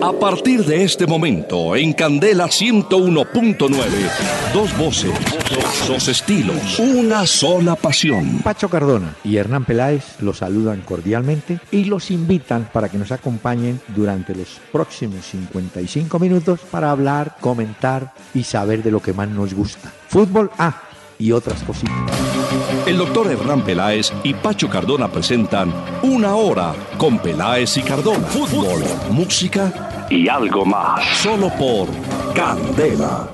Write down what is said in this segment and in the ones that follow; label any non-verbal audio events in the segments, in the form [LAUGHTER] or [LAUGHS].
A partir de este momento, en Candela 101.9, dos voces, dos estilos, una sola pasión. Pacho Cardona y Hernán Peláez los saludan cordialmente y los invitan para que nos acompañen durante los próximos 55 minutos para hablar, comentar y saber de lo que más nos gusta. Fútbol A y otras cositas. El doctor Hernán Peláez y Pacho Cardona presentan Una Hora con Peláez y Cardona. Fútbol, música y algo más. Solo por Candela.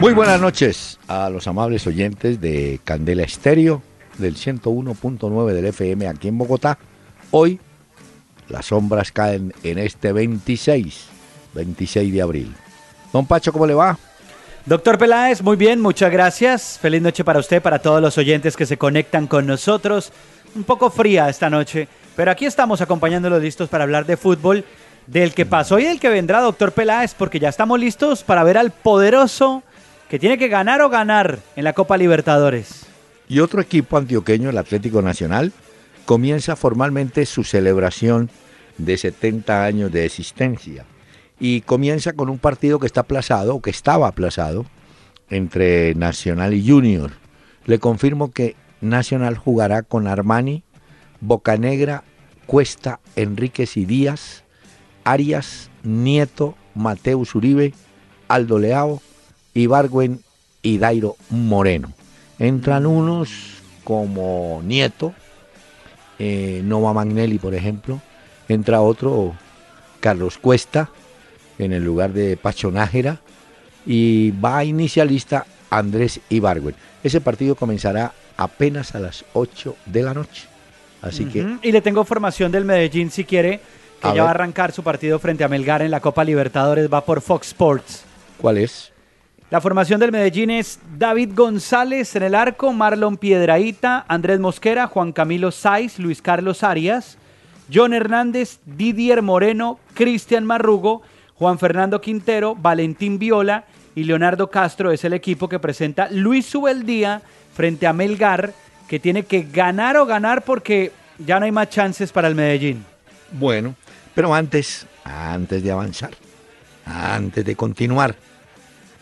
Muy buenas noches a los amables oyentes de Candela Estéreo del 101.9 del FM aquí en Bogotá. Hoy las sombras caen en este 26, 26 de abril. Don Pacho, ¿cómo le va? Doctor Peláez, muy bien, muchas gracias. Feliz noche para usted, para todos los oyentes que se conectan con nosotros. Un poco fría esta noche, pero aquí estamos acompañándolos listos para hablar de fútbol, del que pasó y del que vendrá, doctor Peláez, porque ya estamos listos para ver al poderoso que tiene que ganar o ganar en la Copa Libertadores. Y otro equipo antioqueño, el Atlético Nacional, comienza formalmente su celebración de 70 años de existencia y comienza con un partido que está aplazado, o que estaba aplazado, entre Nacional y Junior. Le confirmo que Nacional jugará con Armani, Bocanegra, Cuesta, Enríquez y Díaz, Arias, Nieto, Mateus Uribe, Aldo Leao, Ibargüen y Dairo Moreno. Entran unos como Nieto, eh, Nova Magnelli, por ejemplo. Entra otro, Carlos Cuesta, en el lugar de Pacho Nájera. Y va a inicialista Andrés Ibargüen. Ese partido comenzará apenas a las 8 de la noche. Así que. Y le tengo formación del Medellín si quiere, que ya va a arrancar su partido frente a Melgar en la Copa Libertadores, va por Fox Sports. ¿Cuál es? La formación del Medellín es David González en el arco, Marlon Piedraíta, Andrés Mosquera, Juan Camilo Saiz, Luis Carlos Arias, John Hernández, Didier Moreno, Cristian Marrugo, Juan Fernando Quintero, Valentín Viola y Leonardo Castro es el equipo que presenta Luis Subeldía frente a Melgar, que tiene que ganar o ganar porque ya no hay más chances para el Medellín. Bueno, pero antes, antes de avanzar, antes de continuar,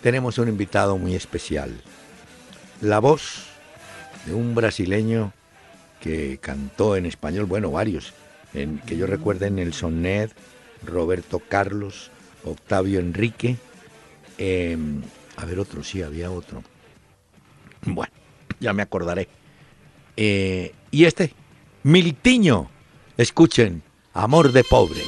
tenemos un invitado muy especial. La voz de un brasileño que cantó en español, bueno, varios, en, que yo recuerde en el Roberto Carlos, Octavio Enrique, eh, a ver otro, sí, había otro. Bueno, ya me acordaré. Eh, y este, Miltiño, escuchen, Amor de Pobre.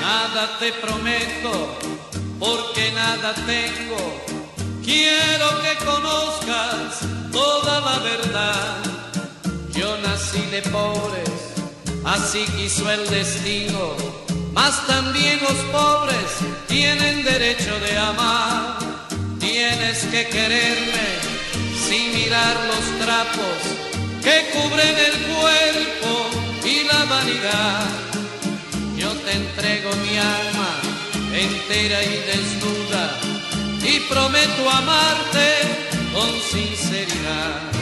Nada te prometo, porque nada tengo. Quiero que conozcas la verdad. Yo nací de pobres, así quiso el destino. Mas también los pobres tienen derecho de amar. Tienes que quererme sin mirar los trapos que cubren el cuerpo y la vanidad. Yo te entrego mi alma entera y desnuda y prometo amarte con sinceridad.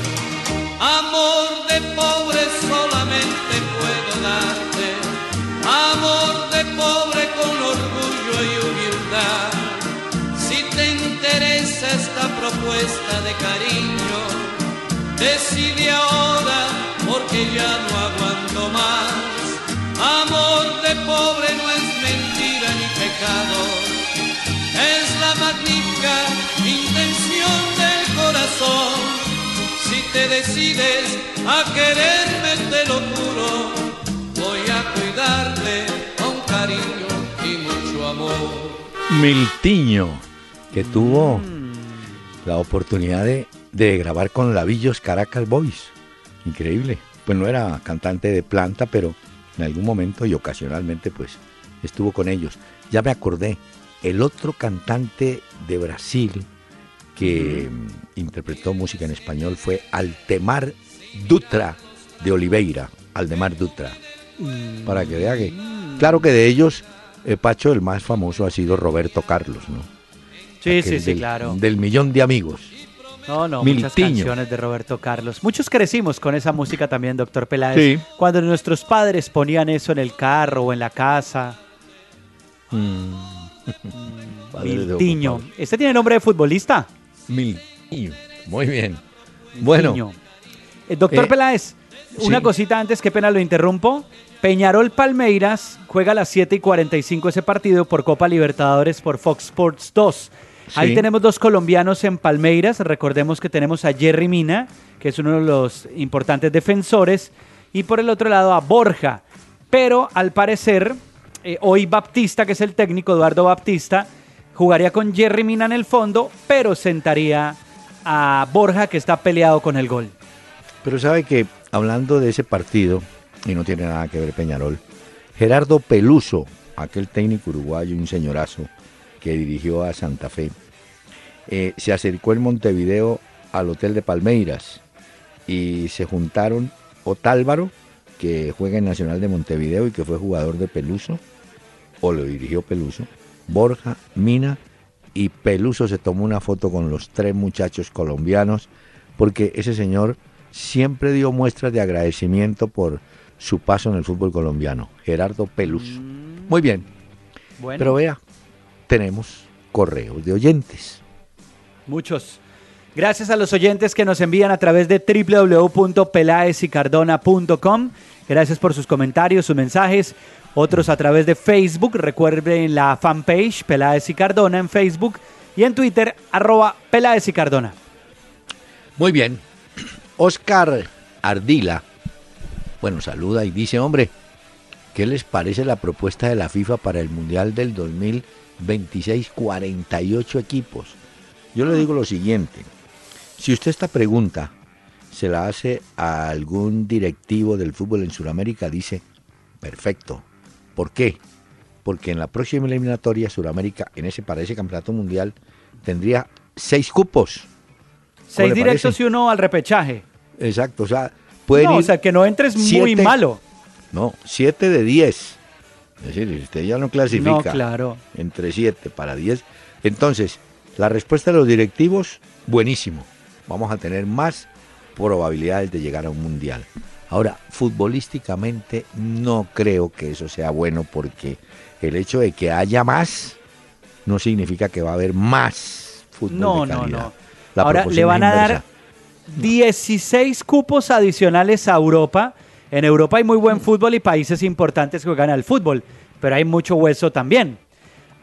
Amor de pobre solamente puedo darte, amor de pobre con orgullo y humildad. Si te interesa esta propuesta de cariño, decide ahora porque ya no aguanto más. Amor de pobre no es mentira ni pecado, es la magnífica intención del corazón. Te decides a quererme, te lo juro, voy a cuidarte con cariño y mucho amor. Miltiño, que tuvo la oportunidad de, de grabar con Lavillos Caracas Boys. Increíble. Pues no era cantante de planta, pero en algún momento y ocasionalmente pues estuvo con ellos. Ya me acordé, el otro cantante de Brasil que interpretó música en español fue Altemar Dutra de Oliveira. Aldemar Dutra. Para que vea que. Claro que de ellos eh, Pacho, el más famoso ha sido Roberto Carlos, ¿no? Sí, sí, sí, claro. Del millón de amigos. No, no, muchas canciones de Roberto Carlos. Muchos crecimos con esa música también, doctor Peláez. Sí. Cuando nuestros padres ponían eso en el carro o en la casa. Mm. [LAUGHS] Miltiño. ¿Este tiene nombre de futbolista? Miltiño. Muy bien. Bueno. Eh, doctor eh, Peláez, una cosita antes, qué pena lo interrumpo. Peñarol Palmeiras juega a las 7 y 45 ese partido por Copa Libertadores por Fox Sports 2. Ahí tenemos dos colombianos en Palmeiras. Recordemos que tenemos a Jerry Mina, que es uno de los importantes defensores, y por el otro lado a Borja. Pero al parecer, eh, hoy Baptista, que es el técnico, Eduardo Baptista, jugaría con Jerry Mina en el fondo, pero sentaría a Borja, que está peleado con el gol. Pero sabe que, hablando de ese partido, y no tiene nada que ver Peñarol, Gerardo Peluso, aquel técnico uruguayo, un señorazo, que dirigió a Santa Fe, eh, se acercó en Montevideo al Hotel de Palmeiras y se juntaron Otálvaro, que juega en Nacional de Montevideo y que fue jugador de Peluso, o lo dirigió Peluso, Borja, Mina, y Peluso se tomó una foto con los tres muchachos colombianos, porque ese señor siempre dio muestras de agradecimiento por su paso en el fútbol colombiano, Gerardo Peluso. Mm. Muy bien. Pero vea, tenemos correos de oyentes. Muchos. Gracias a los oyentes que nos envían a través de www.pelaesicardona.com. Gracias por sus comentarios, sus mensajes. Otros a través de Facebook. Recuerden la fanpage Peláez y Cardona en Facebook. Y en Twitter, arroba Peláez y Cardona. Muy bien. Oscar Ardila, bueno, saluda y dice, hombre, ¿qué les parece la propuesta de la FIFA para el Mundial del 2000? 26, 48 equipos. Yo le digo lo siguiente, si usted esta pregunta se la hace a algún directivo del fútbol en Sudamérica, dice, perfecto. ¿Por qué? Porque en la próxima eliminatoria Sudamérica, en ese, para ese campeonato mundial, tendría seis cupos. Seis directos y uno al repechaje. Exacto, o sea, puede no, O sea, que no entres muy malo. No, siete de diez. Es decir, usted ya no clasifica claro. entre 7 para 10. Entonces, la respuesta de los directivos, buenísimo. Vamos a tener más probabilidades de llegar a un mundial. Ahora, futbolísticamente no creo que eso sea bueno porque el hecho de que haya más no significa que va a haber más fútbol no, de calidad. No, no. Ahora le van a dar 16 cupos adicionales a Europa en Europa hay muy buen fútbol y países importantes que juegan al fútbol, pero hay mucho hueso también.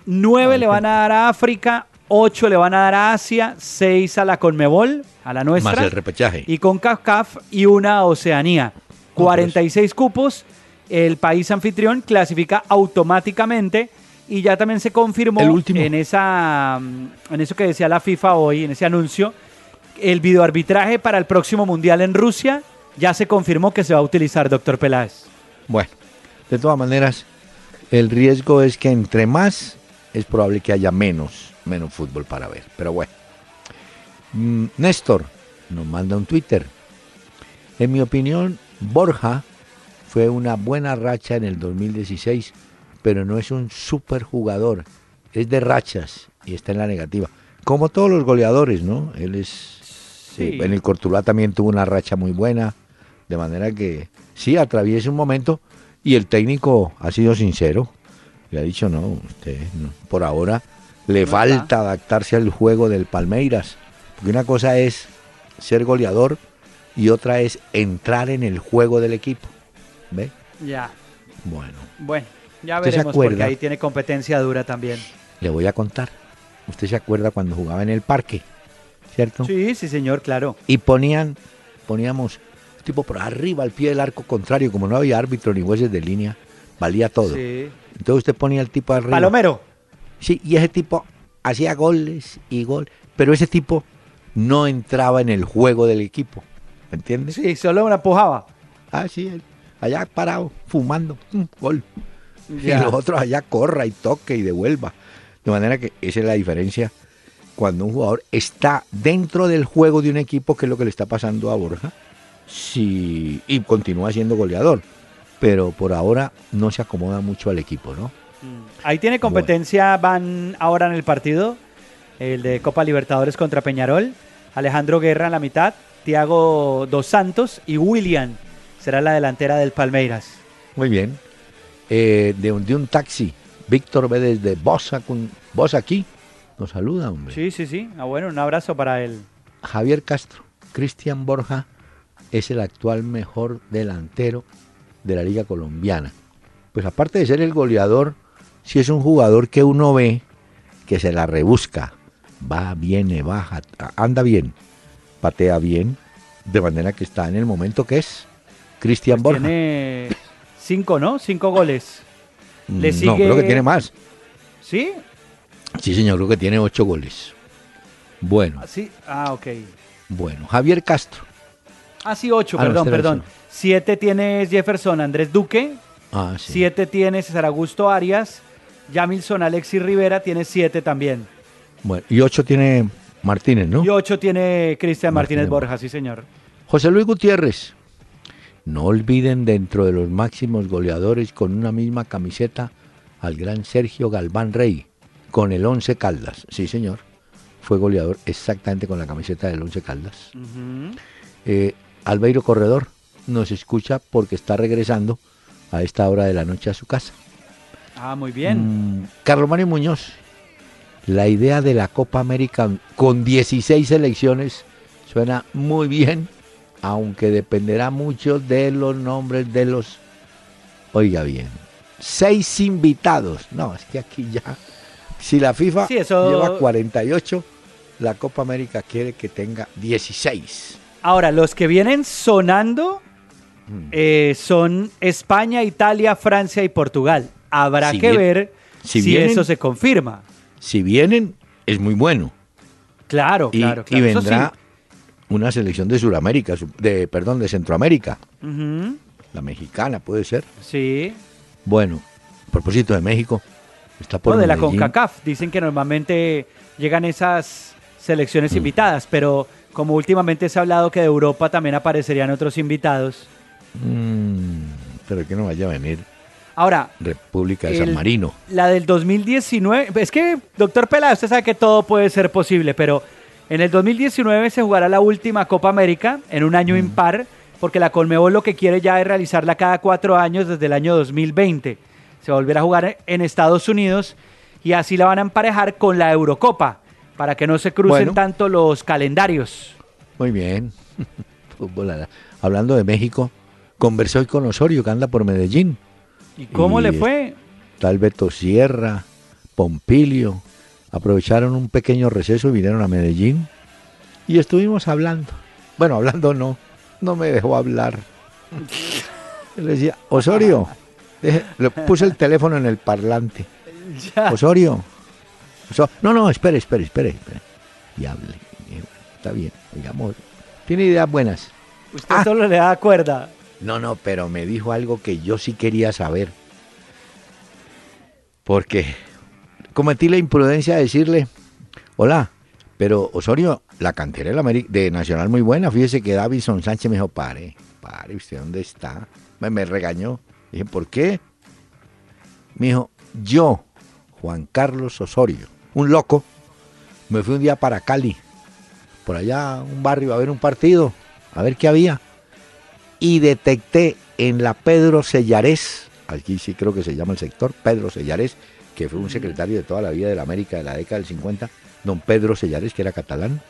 Nueve le van a dar a África, ocho le van a dar a Asia, seis a la Conmebol, a la nuestra. Más el repechaje. Y con CAF y una a Oceanía. 46 cupos. El país anfitrión clasifica automáticamente y ya también se confirmó en esa en eso que decía la FIFA hoy, en ese anuncio, el videoarbitraje para el próximo mundial en Rusia ya se confirmó que se va a utilizar, doctor Peláez. Bueno, de todas maneras, el riesgo es que entre más es probable que haya menos, menos fútbol para ver. Pero bueno. Mm, Néstor nos manda un Twitter. En mi opinión, Borja fue una buena racha en el 2016, pero no es un super jugador. Es de rachas y está en la negativa. Como todos los goleadores, ¿no? Él es. En el Cortulá también tuvo una racha muy buena. De manera que sí, atraviese un momento y el técnico ha sido sincero. Le ha dicho, no, usted por ahora le falta adaptarse al juego del Palmeiras. Porque una cosa es ser goleador y otra es entrar en el juego del equipo. ¿Ve? Ya. Bueno. Bueno, ya veremos porque ahí tiene competencia dura también. Le voy a contar. ¿Usted se acuerda cuando jugaba en el parque? ¿Cierto? Sí, sí, señor, claro. Y ponían, poníamos tipo por arriba al pie del arco contrario, como no había árbitro ni jueces de línea, valía todo. Entonces usted ponía el tipo arriba. Palomero. Sí, y ese tipo hacía goles y gol, pero ese tipo no entraba en el juego del equipo, ¿me entiendes? Sí, solo una pujaba. Ah, sí, allá parado, fumando, gol. Y los otros allá corra y toque y devuelva. De manera que esa es la diferencia cuando un jugador está dentro del juego de un equipo, que es lo que le está pasando a Borja, sí, y continúa siendo goleador, pero por ahora no se acomoda mucho al equipo, ¿no? Ahí tiene competencia, van ahora en el partido, el de Copa Libertadores contra Peñarol. Alejandro Guerra en la mitad, Tiago Dos Santos y William será la delantera del Palmeiras. Muy bien. Eh, de, un, de un taxi, Víctor ve desde Bosa, con, Bosa aquí. Nos saluda, hombre. Sí, sí, sí. Ah, bueno, un abrazo para él. Javier Castro, Cristian Borja es el actual mejor delantero de la Liga Colombiana. Pues aparte de ser el goleador, si es un jugador que uno ve que se la rebusca, va, viene, baja, anda bien, patea bien, de manera que está en el momento que es Cristian Pues Borja. Tiene cinco, ¿no? Cinco goles. Le Mm, No, sigue- creo que tiene más. ¿Sí? Sí, señor, creo que tiene ocho goles. Bueno, Sí. Ah, ok. bueno. Javier Castro. Ah, sí, ocho, Ah, no, perdón, espera, perdón. Siete tiene Jefferson Andrés Duque, Ah, sí. siete tiene César Augusto Arias, Jamilson Alexis Rivera tiene siete también. Bueno, y ocho tiene Martínez, ¿no? Y ocho tiene Cristian Martínez, Martínez Borja, sí señor. José Luis Gutiérrez. No olviden dentro de los máximos goleadores con una misma camiseta al gran Sergio Galván Rey, con el Once Caldas. Sí, señor. Fue goleador exactamente con la camiseta del Once Caldas. Ujú. Eh, Albeiro Corredor nos escucha porque está regresando a esta hora de la noche a su casa. Ah, muy bien. Mm, Carlos Mario Muñoz, la idea de la Copa América con 16 selecciones suena muy bien, aunque dependerá mucho de los nombres de los... Oiga bien, seis invitados. No, es que aquí ya... Si la FIFA Sí, eso- lleva 48, la Copa América quiere que tenga 16. Ahora, los que vienen sonando Mm. eh, son España, Italia, Francia y Portugal. Habrá Si que bien- ver si si, vienen- eso se confirma. Si vienen, es muy bueno. Claro, Y, claro, y claro. eso vendrá sí. una selección de Sudamérica, su- de, perdón, de Centroamérica. La mexicana puede ser. Sí. Bueno, a propósito de México, está por No, de la. CONCACAF. Dicen que normalmente llegan esas selecciones Mm. invitadas, pero como últimamente se ha hablado que de Europa también aparecerían otros invitados. Mm, pero que no vaya a venir Ahora, República de San Marino. la del 2019, es que, doctor Peláez, usted sabe que todo puede ser posible, pero en el 2019 se jugará la última Copa América en un Mm. año impar, porque la Colmebol lo que quiere ya es realizarla cada cuatro años desde el año 2020. Se volverá a jugar en Estados Unidos y así la van a emparejar con la Eurocopa, para que no se crucen Bueno. tanto los calendarios. Muy bien. [LAUGHS] Hablando de México, conversé hoy con Osorio, que anda por Medellín. ¿Y cómo Y le fue? Tal Beto Sierra, Pompilio, aprovecharon un pequeño receso y vinieron a Medellín. Y estuvimos hablando. Bueno, hablando no, no me dejó hablar. Le decía, Osorio, le puse el teléfono en el parlante. Ya. Osorio. Oso- no, no, espere, espere, espere. espere. Y hable. Está bien, digamos. Tiene ideas buenas. Usted Ah. solo le da cuerda. No, no, pero me dijo algo que yo sí quería saber. Porque cometí la imprudencia de decirle, hola, pero Osorio, la cantera de, Nacional muy buena, fíjese que Davison Sánchez me dijo, pare, pare, ¿usted dónde está? Me, me regañó. Dije, ¿por qué? Me dijo, yo, Juan Carlos Osorio, un loco, me fui un día para Cali, por allá, un barrio, a ver un partido, a ver qué había y detecté en la Pedro Sellarés, aquí sí creo que se llama el sector, Pedro Sellarés, que fue un secretario de toda la vida de la América de la década del 50, don Pedro Sellarés, que era catalán,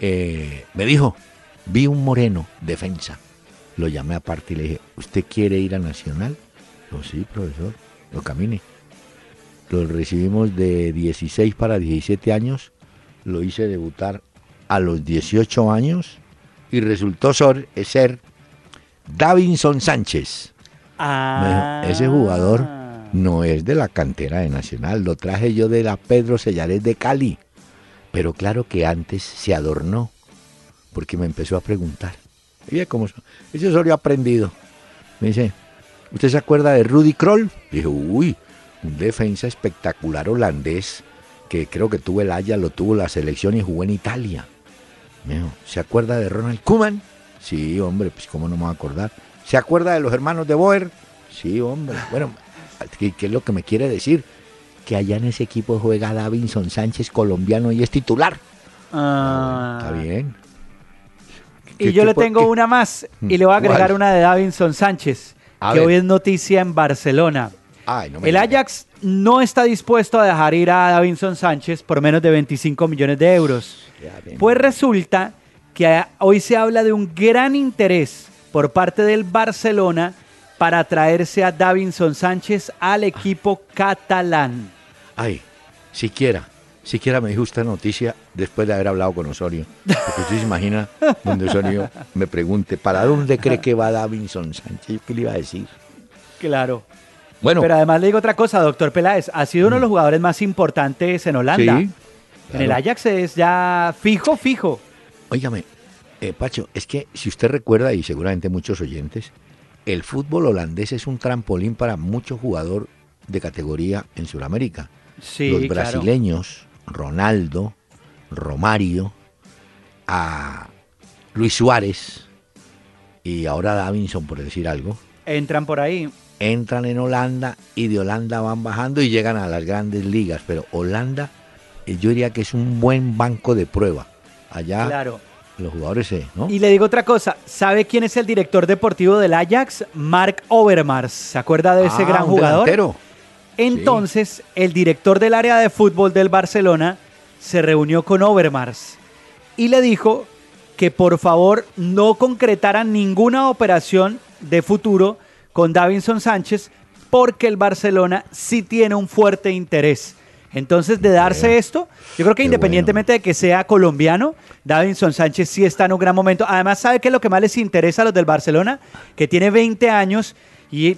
eh, me dijo, vi un moreno, defensa. Lo llamé aparte y le dije, ¿usted quiere ir a Nacional? Yo, sí, profesor, lo camine. Lo recibimos de 16 para 17 años, lo hice debutar a los 18 años y resultó ser, ser Davinson Sánchez. Me Ah. dijo, ese jugador no es de la cantera de Nacional, lo traje yo de la Pedro Sellarés de Cali. Pero claro que antes se adornó, porque me empezó a preguntar. Oye, ¿cómo son? Ese Osorio ha aprendido. Me dice, ¿usted se acuerda de Rudy Kroll? Dije, uy, un defensa espectacular holandés, que creo que tuvo el Haya, lo tuvo la selección y jugó en Italia. Me dijo, ¿se acuerda de Ronald Koeman? Sí, hombre, pues cómo no me voy a acordar. ¿Se acuerda de los hermanos de Boer? Sí, hombre. Bueno, ¿qué, qué es lo que me quiere decir? que allá en ese equipo juega Davinson Sánchez, colombiano, y es titular. Ah. Está bien. Y yo le tengo una más y le voy a agregar una de Davinson Sánchez, que hoy es noticia en Barcelona. el Ajax no está dispuesto a dejar ir a Davinson Sánchez por menos de 25 millones de euros. Pues resulta que hoy se habla de un gran interés por parte del Barcelona para traerse a Davinson Sánchez al equipo catalán. Ay, siquiera, siquiera me dijo esta noticia después de haber hablado con Osorio. Porque usted se imagina donde Osorio me pregunte, ¿para dónde cree que va Davinson Sánchez? ¿Qué le iba a decir? Claro. Bueno. Pero además le digo otra cosa, doctor Peláez. Ha sido uno de los mm. jugadores más importantes en Holanda. Sí, En el Ajax es ya fijo, fijo. Óigame, eh, Pacho, es que si usted recuerda, y seguramente muchos oyentes, el fútbol holandés es un trampolín para mucho jugador de categoría en Sudamérica. Sí, Los brasileños, Ronaldo, Romario, a Luis Suárez y ahora Davinson, por decir algo. Entran por ahí. Entran en Holanda y de Holanda van bajando y llegan a las grandes ligas. Pero Holanda, eh, yo diría que es un buen banco de prueba. Allá claro. Los jugadores sí, ¿no? Y le digo otra cosa, ¿sabe quién es el director deportivo del Ajax? Mark Overmars. ¿Se acuerda de ese ah, gran jugador? Entonces, el director del área de fútbol del Barcelona se reunió con Overmars y le dijo que por favor no concretaran ninguna operación de futuro con Davinson Sánchez porque el Barcelona sí tiene un fuerte interés. Entonces, de darse esto, yo creo que independientemente de que sea colombiano, Davinson Sánchez sí está en un gran momento. Además, ¿sabe qué es lo que más les interesa a los del Barcelona? Que tiene 20 años y,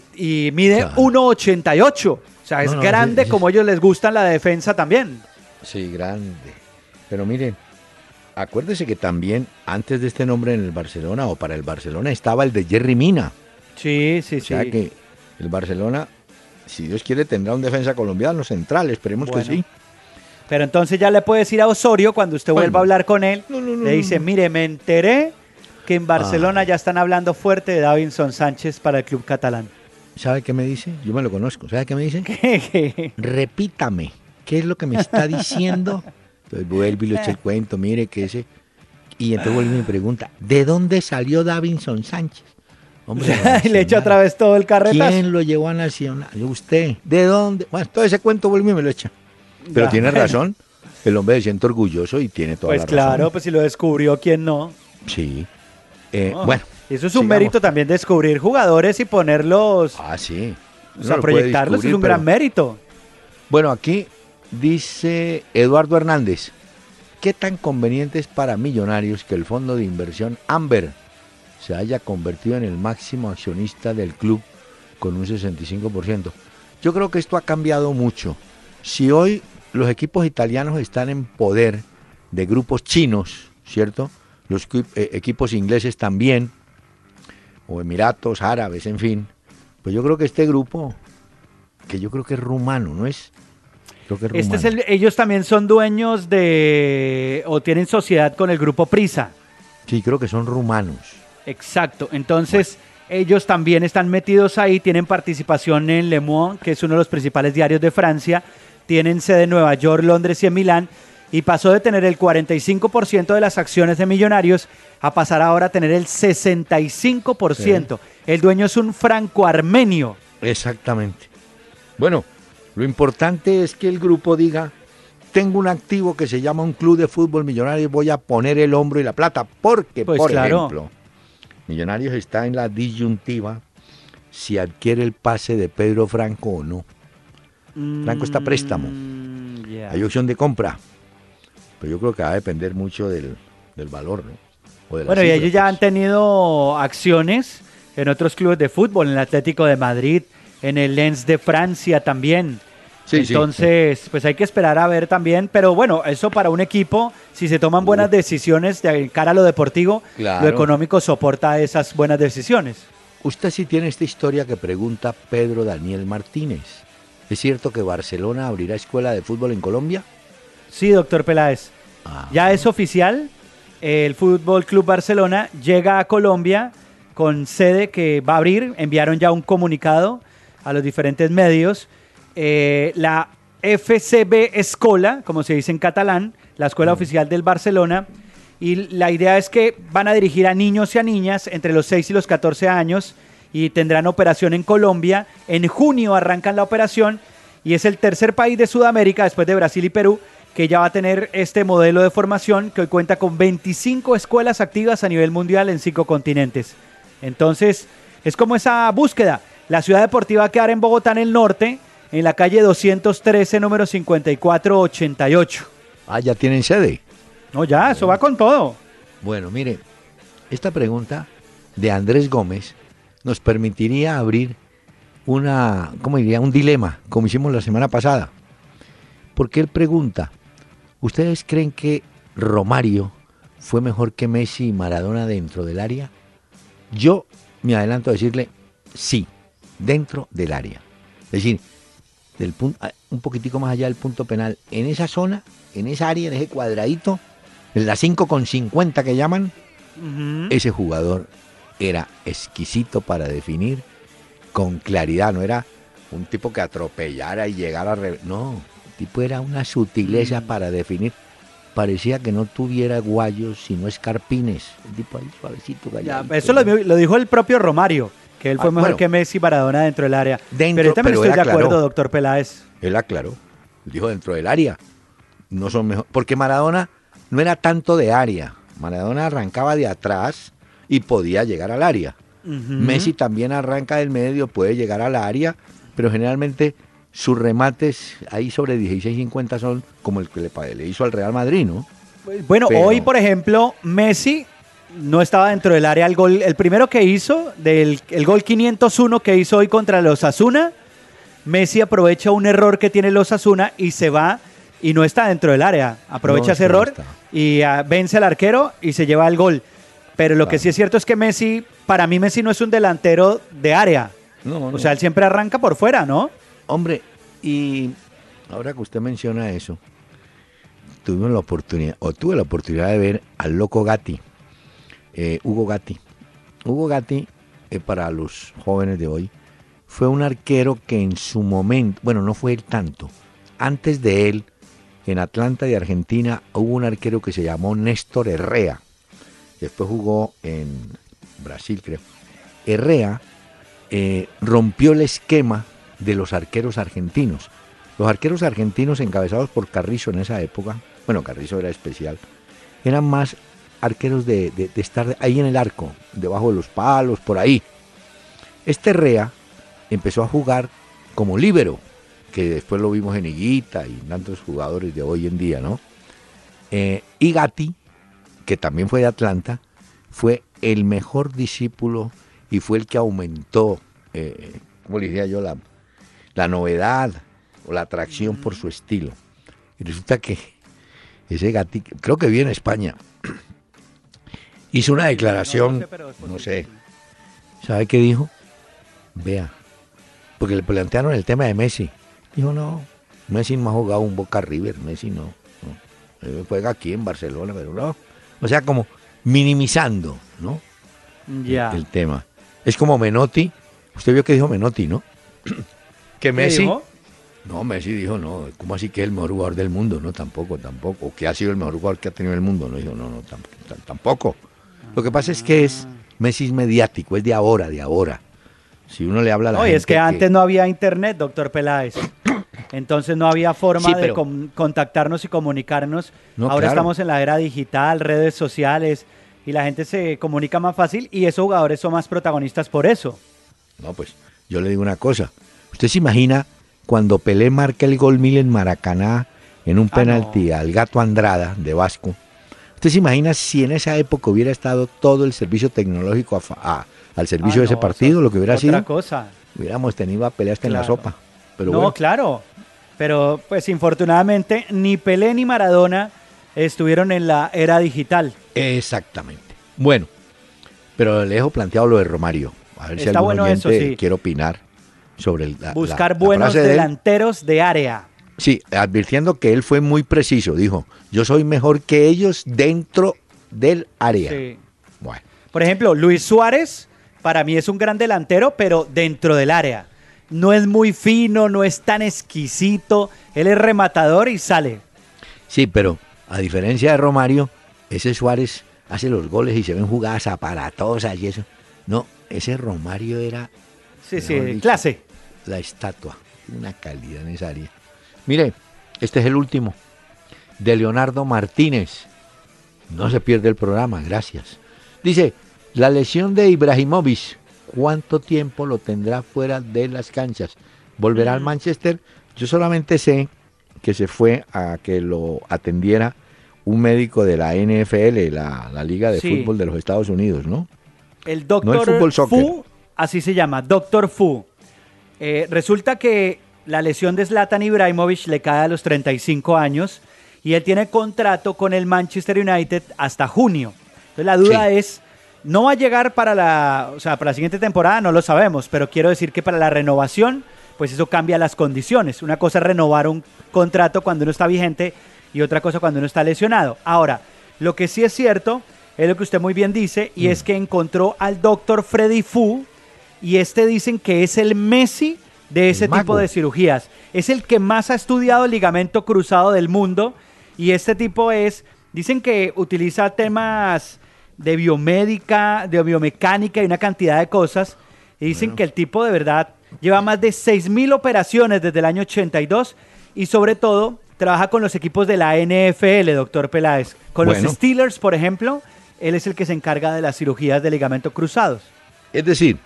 mide 1,88. O sea, es grande como ellos les gusta la defensa también. Sí, grande. Pero miren, acuérdese que también antes de este nombre en el Barcelona o para el Barcelona estaba el de Jerry Mina. Sí, sí, sí. O sea que el Barcelona si Dios quiere, tendrá un defensa colombiano central, esperemos que sí. Pero entonces ya le puede decir a Osorio, cuando usted vuelva a hablar con él, le dice, mire, me enteré que en Barcelona ya están hablando fuerte de Davinson Sánchez para el club catalán. ¿Sabe qué me dice? Yo me lo conozco. ¿Sabe qué me dice? [LAUGHS] Repítame, ¿qué es lo que me está diciendo? [LAUGHS] Entonces vuelve y le echa el cuento, mire que ese... Y entonces vuelve y me pregunta, ¿de dónde salió Davinson Sánchez? [LAUGHS] y le echa otra vez todo el carretazo. ¿Quién lo llevó a Nacional? Usted. ¿De dónde? Bueno, todo ese cuento vuelve y me lo echa. Pero tiene [LAUGHS] razón. El hombre se siente orgulloso y tiene toda pues la razón. Pues claro, pues si lo descubrió, ¿quién no? Sí. Eh, bueno. Eso es un mérito también descubrir jugadores y ponerlos. Ah, sí. o sea, proyectarlos es un gran mérito. Bueno, aquí dice Eduardo Hernández. ¿Qué tan conveniente es para millonarios que el fondo de inversión Amber se haya convertido en el máximo accionista del club con un 65%. Yo creo que esto ha cambiado mucho. Si hoy los equipos italianos están en poder de grupos chinos, ¿cierto? Los eh, equipos ingleses también, o Emiratos, árabes, en fin. Pues yo creo que este grupo, que yo creo que es rumano, ¿no es? Creo que es rumano. Este es ellos también son dueños de, o tienen sociedad con el grupo Prisa. Sí, creo que son rumanos. Exacto. Entonces, ellos también están metidos ahí, tienen participación en Le Monde, que es uno de los principales diarios de Francia, tienen sede en Nueva York, Londres y en Milán, y pasó de tener el 45% de las acciones de Millonarios a pasar ahora a tener el 65%. El dueño es un franco-armenio. Exactamente. Bueno, lo importante es que el grupo diga, tengo un activo que se llama un club de fútbol millonario y voy a poner el hombro y la plata, porque, pues por ejemplo Millonarios está en la disyuntiva si adquiere el pase de Pedro Franco o no. Franco está préstamo. Mm, Hay opción de compra. Pero yo creo que va a depender mucho del, valor, ¿no? bueno, y ellos ya han tenido acciones en otros clubes de fútbol, en el Atlético de Madrid, en el Lens de Francia también. Entonces, pues hay que esperar a ver también, pero bueno, eso para un equipo, si se toman buenas decisiones de cara a lo deportivo, lo económico soporta esas buenas decisiones. Usted sí tiene esta historia que pregunta Pedro Daniel Martínez. ¿Es cierto que Barcelona abrirá escuela de fútbol en Colombia? Sí, doctor Peláez. Ah. ya es oficial. El Fútbol Club Barcelona llega a Colombia con sede que va a abrir. Enviaron ya un comunicado a los diferentes medios eh, la FCB Escola, como se dice en catalán, la escuela oficial del Barcelona. Y la idea es que van a dirigir a niños y a niñas entre los 6 y los 14 años y tendrán operación en Colombia. En junio arrancan la operación y es el tercer país de Sudamérica, después de Brasil y Perú, que ya va a tener este modelo de formación que hoy cuenta con 25 escuelas activas a nivel mundial en cinco continentes. Entonces, es como esa búsqueda. La ciudad deportiva va a quedar en Bogotá, en el norte, en la calle 213, número 5488. Ah, ya tienen sede. No, ya, eso va con todo. Bueno, mire, esta pregunta de Andrés Gómez nos permitiría abrir una, ¿cómo diría? Un dilema, como hicimos la semana pasada. Porque él pregunta, ¿ustedes creen que Romario fue mejor que Messi y Maradona dentro del área? Yo me adelanto a decirle sí, dentro del área. Es decir, del punto, ah, un poquitico más allá del punto penal, en esa zona, en esa área, en ese cuadradito, en la 5 con 50 que llaman, ese jugador era exquisito para definir con claridad, no era un tipo que atropellara y llegara a... No, el tipo era una sutileza mm. para definir. Parecía que no tuviera guayos, sino escarpines. El tipo ahí suavecito. eso lo, dijo el propio Romario, que él fue ah, mejor que Messi Maradona dentro del área. Dentro, pero también estoy de acuerdo, doctor Peláez. Él aclaró, dijo dentro del área. No son mejor, porque Maradona no era tanto de área. Maradona arrancaba de atrás y podía llegar al área. Messi también arranca del medio, puede llegar al área, pero generalmente sus remates ahí sobre 16-50 son como el que le, hizo al Real Madrid, ¿no? Bueno, hoy, por ejemplo, Messi no estaba dentro del área. El, gol, el primero que hizo, del, el gol 501 que hizo hoy contra los Asuna, Messi aprovecha un error que tiene los Asuna y se va y no está dentro del área. Aprovecha ese error y ah, vence al arquero y se lleva el gol. Pero lo que sí es cierto es que Messi, para mí Messi no es un delantero de área. O sea, él siempre arranca por fuera, ¿no? Hombre, y ahora que usted menciona eso, tuvimos la oportunidad, o tuve la oportunidad de ver al loco Gatti, eh, Hugo Gatti. Hugo Gatti, eh, para los jóvenes de hoy, fue un arquero que en su momento, bueno, no fue él tanto, antes de él, en Atlanta de Argentina hubo un arquero que se llamó Néstor Herrea. Después jugó en Brasil, creo. Herrea eh, rompió el esquema de los arqueros argentinos. Los arqueros argentinos encabezados por Carrizo en esa época, bueno, Carrizo era especial, eran más arqueros de, de estar ahí en el arco, debajo de los palos, por ahí. Este Herrea empezó a jugar como líbero, que después lo vimos en Higuita y en tantos jugadores de hoy en día, ¿no? Eh, y Gatti, que también fue de Atlanta, fue el mejor discípulo y fue el que aumentó, eh, como le diría yo, la, la novedad o la atracción por su estilo. Y resulta que ese Gatti, creo que viene en España, hizo una declaración, no sé, ¿sabe qué dijo? Vea, porque le plantearon el tema de Messi. Dijo, no, Messi no ha jugado un Boca River, Messi no. juega aquí en Barcelona, pero no. O sea, como minimizando, ¿no? Ya. El, tema. Es como Menotti. Usted vio que dijo Menotti, ¿no? [CLEARS THROAT] que Messi. Dijo? No, Messi dijo, no, ¿cómo así que es el mejor jugador del mundo? No, tampoco, tampoco. O que ha sido el mejor jugador que ha tenido el mundo. No, dijo, no, no, tampoco. Lo que pasa es que es Messi es mediático, es de ahora, de ahora. Si uno le habla a la Oye, es que, antes no había internet, doctor Peláez. [COUGHS] Entonces no había forma de contactarnos y comunicarnos. Ahora estamos en la era digital, redes sociales, y la gente se comunica más fácil y esos jugadores son más protagonistas por eso. No, pues yo le digo una cosa. ¿Usted se imagina cuando Pelé marca el gol mil en Maracaná en un ah, penalti al gato Andrada de Vasco? ¿Usted se imagina si en esa época hubiera estado todo el servicio tecnológico a al servicio ah, de ese partido, lo que hubiera sido. cosa. Hubiéramos tenido a Pelé hasta en la sopa. Pero no, claro. Pero pues infortunadamente ni Pelé ni Maradona estuvieron en la era digital. Exactamente. Bueno, pero le dejo planteado lo de Romario. A ver si algún bueno oyente quiere opinar sobre el buscar buenos delanteros de, área. Sí, advirtiendo que él fue muy preciso, dijo, "Yo soy mejor que ellos dentro del área." Sí. Bueno. Por ejemplo, Luis Suárez para mí es un gran delantero, pero dentro del área. no es muy fino, no es tan exquisito. Él es rematador y sale. Sí, pero a diferencia de Romario, ese Suárez hace los goles y se ven jugadas aparatosas y eso. No, ese Romario era. Sí, sí, clase. La estatua. Una calidad en esa área. Mire, este es el último. De Leonardo Martínez. No se pierde el programa, gracias. Dice, la lesión de Ibrahimovic, ¿cuánto tiempo lo tendrá fuera de las canchas? ¿Volverá al. Manchester? Yo solamente sé que se fue a que lo atendiera un médico de la NFL, la, Liga de Fútbol de los Estados Unidos, ¿no? El doctor Fu, así se llama, doctor Fu. Eh, resulta que la lesión de Zlatan Ibrahimovic le cae a los 35 años y él tiene contrato con el Manchester United hasta junio. Entonces la duda es, no va a llegar para la, o sea, para la siguiente temporada, no lo sabemos, pero quiero decir que para la renovación, pues eso cambia las condiciones. Una cosa es renovar un contrato cuando uno está vigente y otra cosa cuando uno está lesionado. Ahora, lo que sí es cierto es lo que usted muy bien dice y es mm. que encontró al doctor Freddy Fu y este dicen que es el Messi de ese tipo de cirugías. Es el que más ha estudiado el ligamento cruzado del mundo y este tipo es, dicen que utiliza temas de biomédica, de biomecánica y una cantidad de cosas. Y dicen que el tipo de verdad lleva más de 6.000 operaciones desde el año 82 y sobre todo trabaja con los equipos de la NFL, doctor Peláez. Con los Steelers, por ejemplo, él es el que se encarga de las cirugías de ligamento cruzados. Es decir,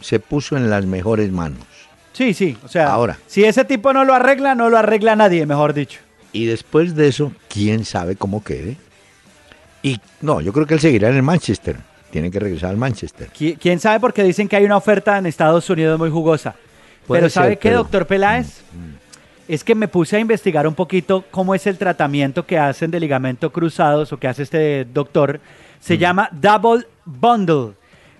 se puso en las mejores manos. Sí, sí, o sea, ahora, si ese tipo no lo arregla, no lo arregla nadie, mejor dicho. Y después de eso, quién sabe cómo quede. Y no, yo creo que él seguirá en el Manchester. Tiene que regresar al Manchester. ¿Quién sabe? Porque dicen que hay una oferta en Estados Unidos muy jugosa. pero ¿sabe qué, doctor Peláez? Mm, mm. Es que me puse a investigar un poquito cómo es el tratamiento que hacen de ligamento cruzados o que hace este doctor. Se mm. llama Double Bundle.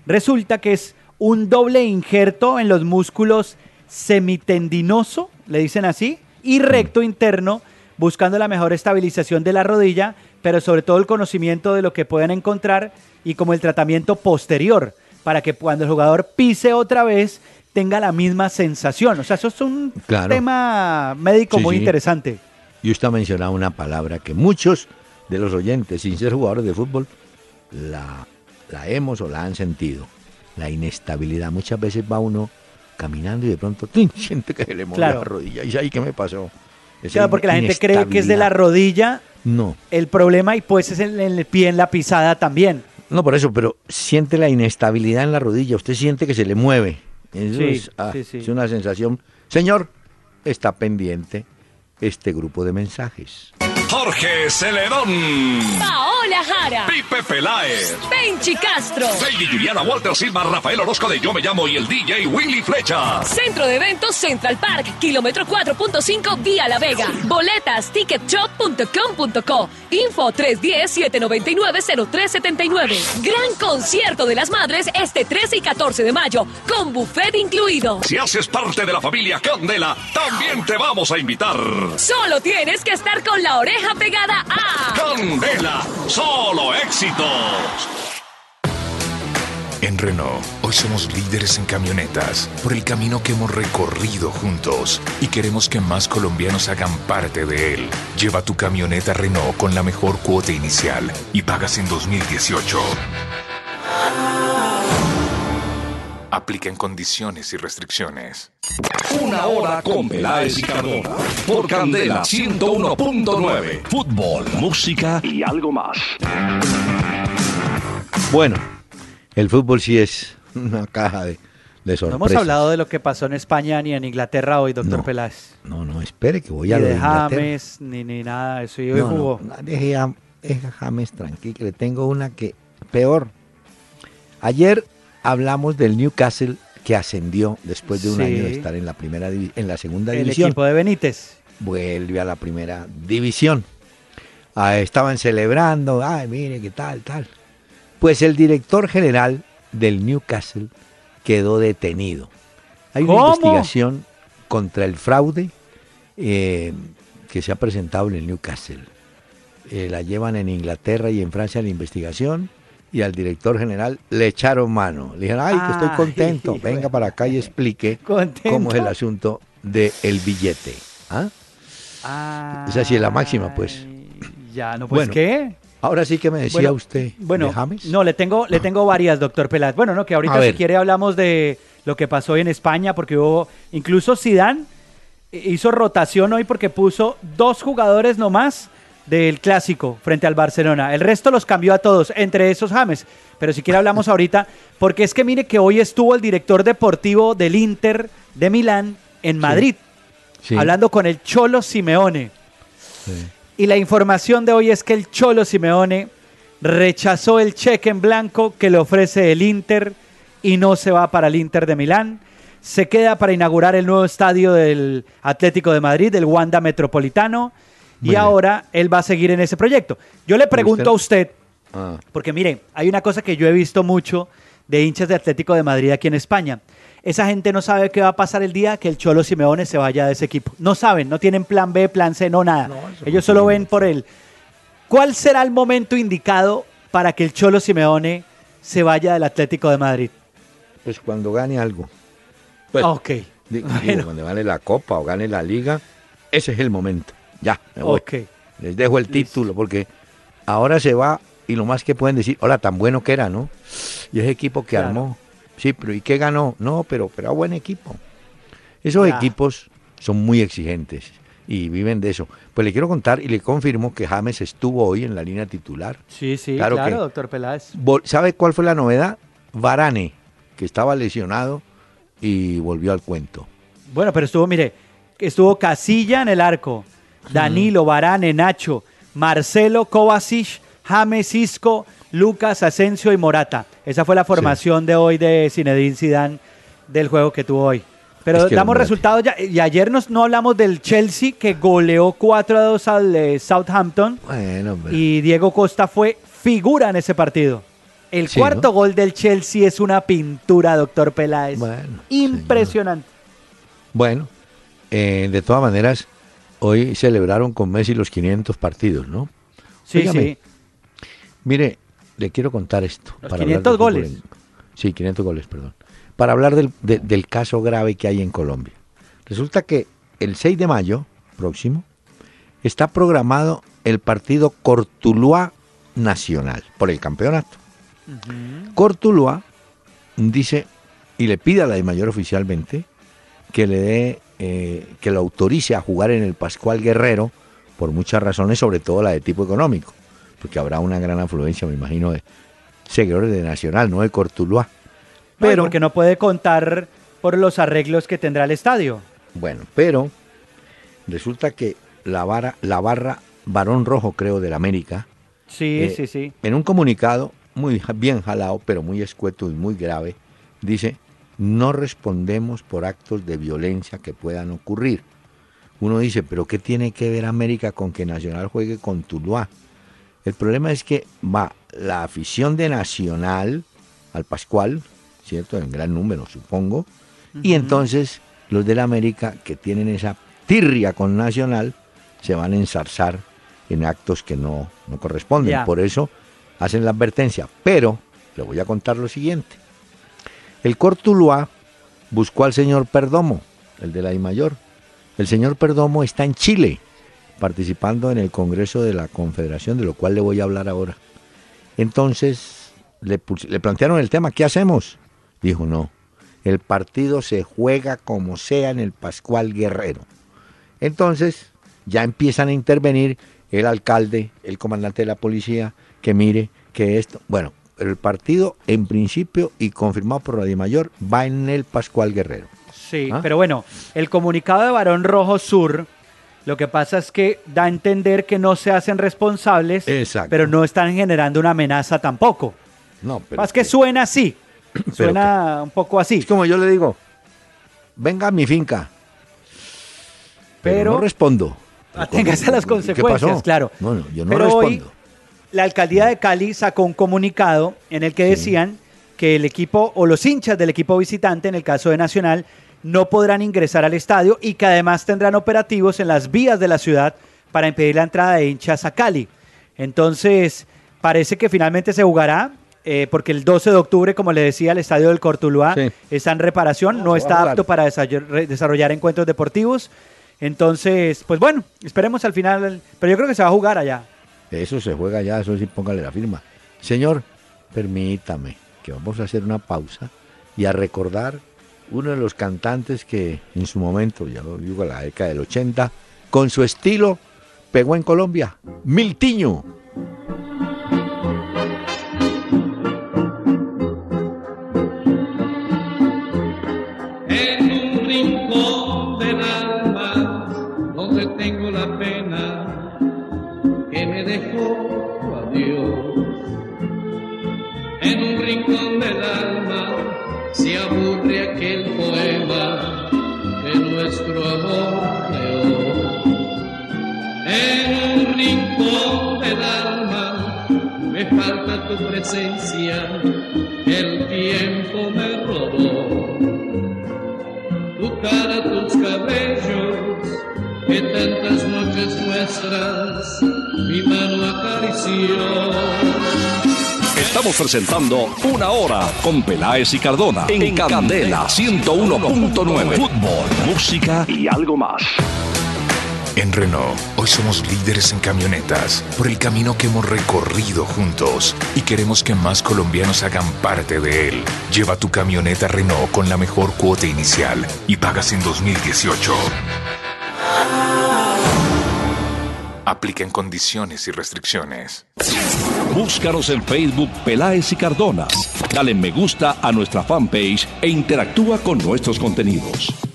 Resulta que es un doble injerto en los músculos semitendinoso, le dicen así, y recto interno, buscando la mejor estabilización de la rodilla, pero sobre todo el conocimiento de lo que pueden encontrar y como el tratamiento posterior, para que cuando el jugador pise otra vez tenga la misma sensación. O sea, eso es un tema médico muy interesante. Y usted ha mencionado una palabra que muchos de los oyentes, sin ser jugadores de fútbol, la, la hemos o la han sentido. La inestabilidad. Muchas veces va uno caminando y de pronto [LAUGHS] siente que se le mueve la rodilla. ¿Y ahí qué me pasó? claro, porque la gente cree que es de la rodilla. No. El problema y pues es en el pie, en la pisada también. No, por eso, pero siente la inestabilidad en la rodilla. Usted siente que se le mueve. Eso ah, es una sensación. Señor, está pendiente este grupo de mensajes. Jorge Celedón. Jara. Pipe Peláez. Benchi Castro. Lady Juliana Walter Silva, Rafael Orozco de Yo Me Llamo y el DJ Willy Flecha. Centro de Eventos Central Park, kilómetro 4.5 Vía La Vega. Boletas ticketshop.com.co. Info 310-799-0379. Gran concierto de las madres este 13 y 14 de mayo, con buffet incluido. Si haces parte de la familia Candela, también te vamos a invitar. Solo tienes que estar con la oreja pegada a Candela, solo éxitos. En Renault, hoy somos líderes en camionetas por el camino que hemos recorrido juntos y queremos que más colombianos hagan parte de él. Lleva tu camioneta Renault con la mejor cuota inicial y pagas en 2018. Aplica en condiciones y restricciones. Una hora con Peláez y Cardona. Por Candela 101.9. Fútbol, música y algo más. Bueno, el fútbol sí es una caja de, de sorpresas. No hemos hablado de lo que pasó en España ni en Inglaterra hoy, doctor Peláez. No, no, espere que voy a ni de James, ni, ni nada eso. Yo no, jugó. No, deje a, James tranquilo, le tengo una que peor. Ayer hablamos del Newcastle que ascendió después de un año de estar en la primera en la segunda división. El equipo de Benítez vuelve a la primera división. Ah, estaban celebrando, ay, mire qué tal, tal. Pues el director general del Newcastle quedó detenido. Hay una investigación contra el fraude eh, que se ha presentado en el Newcastle. Eh, la llevan en Inglaterra y en Francia la investigación y al director general le echaron mano. Le dijeron, ay, que estoy contento, [LAUGHS] venga para acá y explique cómo es el asunto del billete. ¿Ah? Ah, Esa sí es la máxima, pues. Ya, no, pues Bueno, ¿qué? Ahora sí que me decía Bueno, usted Bueno, de James. no, le tengo, le tengo varias, doctor Peláez. Bueno, no, que ahorita si quiere hablamos de lo que pasó hoy en España, porque hubo, incluso Zidane hizo rotación hoy porque puso dos jugadores nomás del clásico frente al Barcelona. El resto los cambió a todos, entre esos James. Pero si quiere hablamos ahorita, porque es que mire que hoy estuvo el director deportivo del Inter de Milán en Madrid, Sí. hablando con el Cholo Simeone. Y la información de hoy es que el Cholo Simeone rechazó el cheque en blanco que le ofrece el Inter y no se va para el Inter de Milán. Se queda para inaugurar el nuevo estadio del Atlético de Madrid, el Wanda Metropolitano. Muy y bien. ahora él va a seguir en ese proyecto. Yo le pregunto a usted, Ah, porque mire, hay una cosa que yo he visto mucho de hinchas de Atlético de Madrid aquí en España. Esa gente no sabe qué va a pasar el día que el Cholo Simeone se vaya de ese equipo. No saben, no tienen plan B, plan C, no nada. Ellos solo ven por él. ¿Cuál será el momento indicado para que el Cholo Simeone se vaya del Atlético de Madrid? pues cuando gane algo. Pues, ok. di- digo, Bueno. cuando gane la Copa o gane la Liga, ese es el momento. Ya, me voy. Ok. Les dejo el título porque ahora se va y lo más que pueden decir, hola, tan bueno que era, ¿no? Y ese equipo que Claro. armó. Sí, pero ¿y qué ganó? No, pero, pero era buen equipo. Esos Ya. equipos son muy exigentes y viven de eso. Pues le quiero contar y le confirmo que James estuvo hoy en la línea titular. Sí, sí, Claro claro, que- doctor Peláez. ¿Sabe cuál fue la novedad? Varane, que estaba lesionado y volvió al cuento. Bueno, pero estuvo, mire, estuvo Casilla en el arco, Danilo, Varane, Nacho, Marcelo, Kovacic, James Isco, Lucas, Asensio y Morata. Esa fue la formación de hoy de Zinedine Zidane del juego que tuvo hoy. Pero Es que, damos resultados ya. Y ayer nos, no hablamos del Chelsea que goleó 4 a 2 al eh, Southampton Bueno, hombre. y Diego Costa fue figura en ese partido. El Sí, cuarto ¿no? gol del Chelsea es una pintura, doctor Peláez. Bueno, Impresionante. Bueno, eh, de todas maneras, hoy celebraron con Messi los 500 partidos, ¿no? Sí, sí. Mire, le quiero contar esto. Los hablar 500 del fútbol goles. en- Sí, 500 goles, perdón. Para hablar del, de- del caso grave que hay en Colombia. Resulta que el 6 de mayo próximo está programado el partido Cortuluá Nacional por el campeonato. Cortuluá dice y le pide a la de mayor oficialmente que le dé, eh, que lo autorice a jugar en el Pascual Guerrero por muchas razones, sobre todo la de tipo económico, porque habrá una gran afluencia, me imagino, de seguidores de Nacional, no de Cortuluá. Pero porque no puede contar por los arreglos que tendrá el estadio. bueno, pero resulta que la, vara, la barra Barón Rojo, creo, del América, Sí, Eh, sí, sí. en un comunicado muy bien jalado, pero muy escueto y muy grave, dice, no respondemos por actos de violencia que puedan ocurrir. Uno dice, pero ¿qué tiene que ver América con que Nacional juegue con Tuluá? El problema es que va la afición de Nacional al Pascual, ¿cierto? En gran número, supongo. Y entonces los del América, que tienen esa tirria con Nacional, se van a ensarzar en actos que no, no corresponden. Por eso hacen la advertencia. Pero le voy a contar lo siguiente. El Cortuluá buscó al señor Perdomo, el de la I Mayor. El señor Perdomo está en Chile, participando en el Congreso de la Confederación, de lo cual le voy a hablar ahora. Entonces le, le plantearon el tema, ¿qué hacemos? Dijo, no, el partido se juega como sea en el Pascual Guerrero. Entonces ya empiezan a intervenir el alcalde, el comandante de la policía, que mire que esto, bueno, el partido en principio y confirmado por Radio Mayor va en el Pascual Guerrero. Sí, ¿Ah? pero bueno, el comunicado de Barón Rojo Sur, lo que pasa es que da a entender que no se hacen responsables, Exacto. pero no están generando una amenaza tampoco. No, pero Más que suena así, [CLEARS THROAT] suena un poco así, es como yo le digo, venga a mi finca, pero, pero no respondo. [LAUGHS] aténgase a las ¿Qué consecuencias, claro. No, no, yo no Pero hoy, respondo. La alcaldía de Cali sacó un comunicado en el que Sí. decían que el equipo o los hinchas del equipo visitante, en el caso de Nacional, no podrán ingresar al estadio y que además tendrán operativos en las vías de la ciudad para impedir la entrada de hinchas a Cali. Entonces, parece que finalmente se jugará eh, porque el 12 de octubre, como le decía, el estadio del Cortuluá está en reparación, no, está apto para desarrollar encuentros deportivos. Entonces, pues bueno, esperemos al final, pero yo creo que se va a jugar allá. Eso se juega allá, eso sí, póngale la firma. Señor, permítame que vamos a hacer una pausa y a recordar uno de los cantantes que en su momento, ya lo digo, a la década del 80, con su estilo pegó en Colombia, Miltiño. Tu presencia, el tiempo me robó. Tu cara, tus cabellos, que tantas noches nuestras mi mano acarició. Estamos presentando Una Hora con Peláez y Cardona en, en Candela 101.9. Fútbol, música y algo más. En Renault, hoy somos líderes en camionetas por el camino que hemos recorrido juntos y queremos que más colombianos hagan parte de él. Lleva tu camioneta Renault con la mejor cuota inicial y pagas en 2018. Aplica en condiciones y restricciones. Búscanos en Facebook Peláez y Cardona. Dale me gusta a nuestra fanpage e interactúa con nuestros contenidos.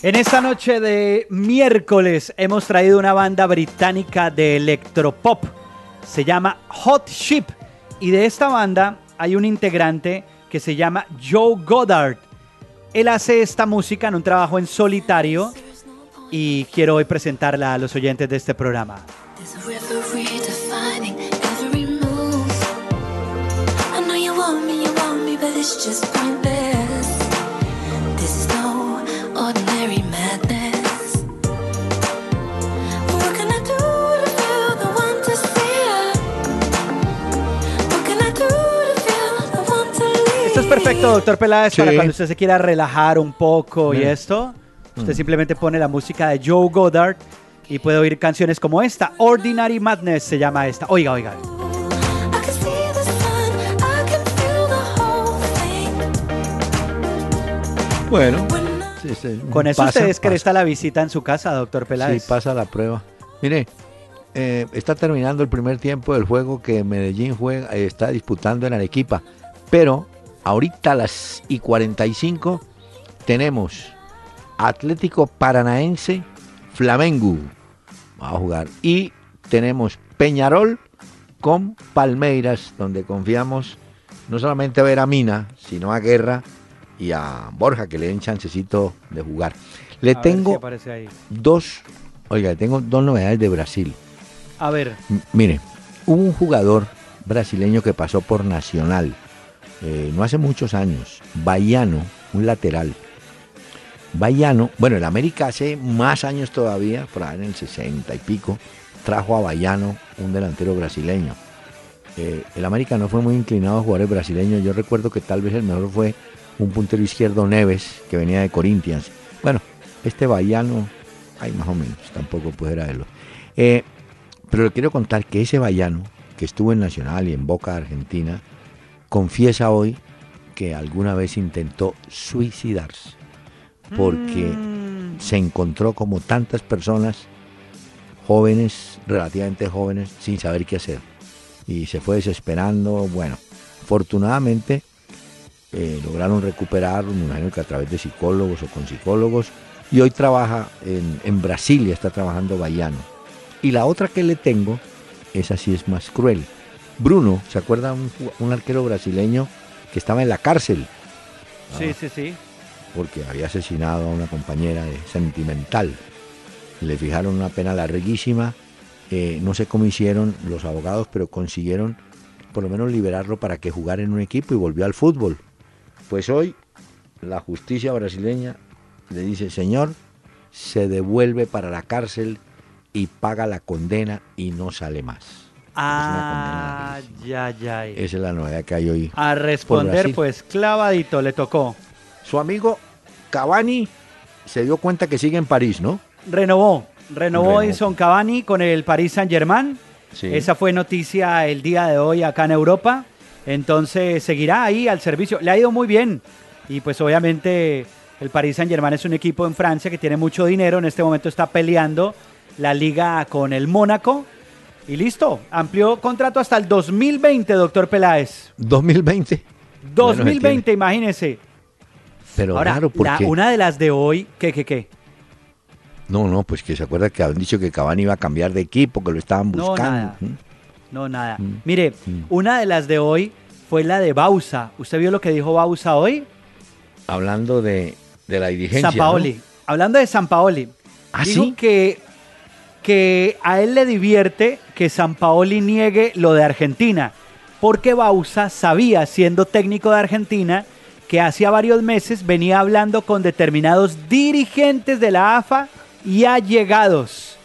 En esta noche de miércoles hemos traído una banda británica de electropop. Se llama Hot Ship. Y de esta banda hay un integrante que se llama Joe Goddard. Él hace esta música en un trabajo en solitario y quiero hoy presentarla a los oyentes de este programa. Perfecto, doctor Peláez, para cuando usted se quiera relajar un poco y esto. Usted mm. simplemente pone la música de Joe Goddard y puede oír canciones como esta. Ordinary Madness se llama esta. Oiga, oiga. Bueno, con eso usted descresta la visita en su casa, doctor Peláez. Sí, pasa la prueba. Mire, eh, está terminando el primer tiempo del juego que Medellín juega, eh, está disputando en Arequipa, pero Ahorita a las y 45 tenemos Atlético Paranaense Flamengo. Va a jugar. Y tenemos Peñarol con Palmeiras, donde confiamos no solamente a ver a Mina, sino a Guerra y a Borja, que le den chancecito de jugar. Le tengo dos, oiga, tengo dos novedades de Brasil. A ver. mire, hubo un jugador brasileño que pasó por Nacional eh, no hace muchos años, Bayano, un lateral. Bayano, bueno, el América hace más años todavía, por en el 60 y pico, trajo a Bayano, un delantero brasileño. Eh, el América no fue muy inclinado a jugar el brasileño. Yo recuerdo que tal vez el mejor fue un puntero izquierdo Neves, que venía de Corinthians. Bueno, este Bayano, ay, más o menos, tampoco puede verlo. Eh, pero le quiero contar que ese Bayano, que estuvo en Nacional y en Boca Argentina, confiesa hoy que alguna vez intentó suicidarse porque mm. se encontró como tantas personas jóvenes, relativamente jóvenes, sin saber qué hacer. Y se fue desesperando. Bueno, afortunadamente eh, lograron recuperar, me imagino que a través de psicólogos o con psicólogos. Y hoy trabaja en, en Brasilia, está trabajando Bayano. Y la otra que le tengo, esa sí es más cruel Bruno, ¿se acuerda un, arquero brasileño que estaba en la cárcel? Sí, sí, sí. Porque había asesinado a una compañera de sentimental. Le fijaron una pena larguísima. Eh, no sé cómo hicieron los abogados, pero consiguieron por lo menos liberarlo para que jugara en un equipo y volvió al fútbol. Pues hoy la justicia brasileña le dice, señor, se devuelve para la cárcel y paga la condena y no sale más. Ah, ya, ya. Esa es la novedad que hay hoy. A responder, pues clavadito le tocó. Su amigo Cavani se dio cuenta que sigue en París, ¿no? Renovó, renovó Edison Cavani con el Paris Saint Germain. Esa fue noticia el día de hoy acá en Europa. Entonces seguirá ahí al servicio. Le ha ido muy bien. Y pues obviamente el Paris Saint Germain es un equipo en Francia que tiene mucho dinero. En este momento está peleando la liga con el Mónaco. Y listo, amplió contrato hasta el 2020, doctor Peláez. ¿2020? 2020, imagínese. Pero Ahora, una de las de hoy, ¿qué, qué, qué? No, no, pues que se acuerda que habían dicho que Cavani iba a cambiar de equipo, que lo estaban buscando. No, nada. No, nada. Mm. Mire, mm. una de las de hoy fue la de Bausa. ¿Usted vio lo que dijo Bausa hoy? Hablando de, la dirigencia. San Paoli. Hablando de San Paoli. ¿Ah, dijo que, que a él le divierte que San Paoli niegue lo de Argentina. Porque Bausa sabía, siendo técnico de Argentina, que hacía varios meses venía hablando con determinados dirigentes de la AFA y allegados.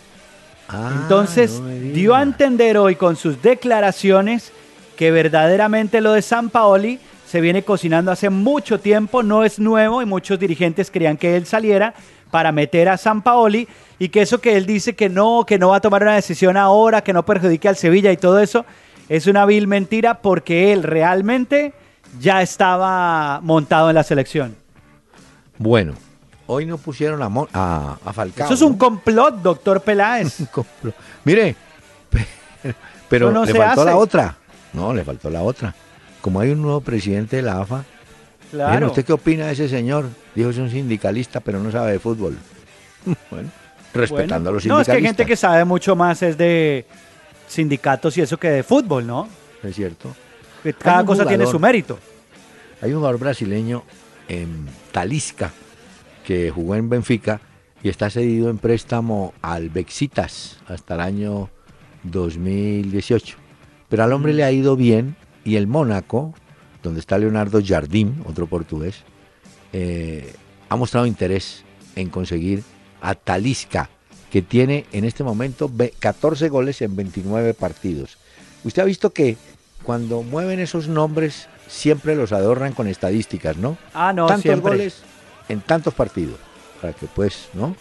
Ah, Entonces dio a entender hoy con sus declaraciones que verdaderamente lo de San Paoli se viene cocinando hace mucho tiempo, no es nuevo y muchos dirigentes querían que él saliera para meter a San Paoli y que eso que él dice que no, que no va a tomar una decisión ahora, que no perjudique al Sevilla y todo eso, es una vil mentira porque él realmente ya estaba montado en la selección. Bueno, hoy no pusieron a, a, Falcao. Eso es un complot, doctor [LAUGHS] Peláez. Mire, pero le faltó la otra. No, le faltó la otra. Como hay un nuevo presidente de la AFA, claro. ¿usted qué opina de ese señor? Dijo, es un sindicalista, pero no sabe de fútbol. [LAUGHS] bueno, respetando a los sindicalistas. No, es que hay gente que sabe mucho más es de sindicatos y eso que de fútbol, ¿no? Es cierto. Cada cosa tiene su mérito. Hay un jugador brasileño en Talisca que jugó en Benfica y está cedido en préstamo al Bexitas hasta el año 2018. Pero al hombre le ha ido bien y el Mónaco, donde está Leonardo Jardim, otro portugués, eh, ha mostrado interés en conseguir a Talisca, que tiene en este momento 14 goles en 29 partidos. Usted ha visto que cuando mueven esos nombres siempre los adornan con estadísticas, ¿no? Ah, no, Tantos goles en tantos partidos, para que pues, ¿no?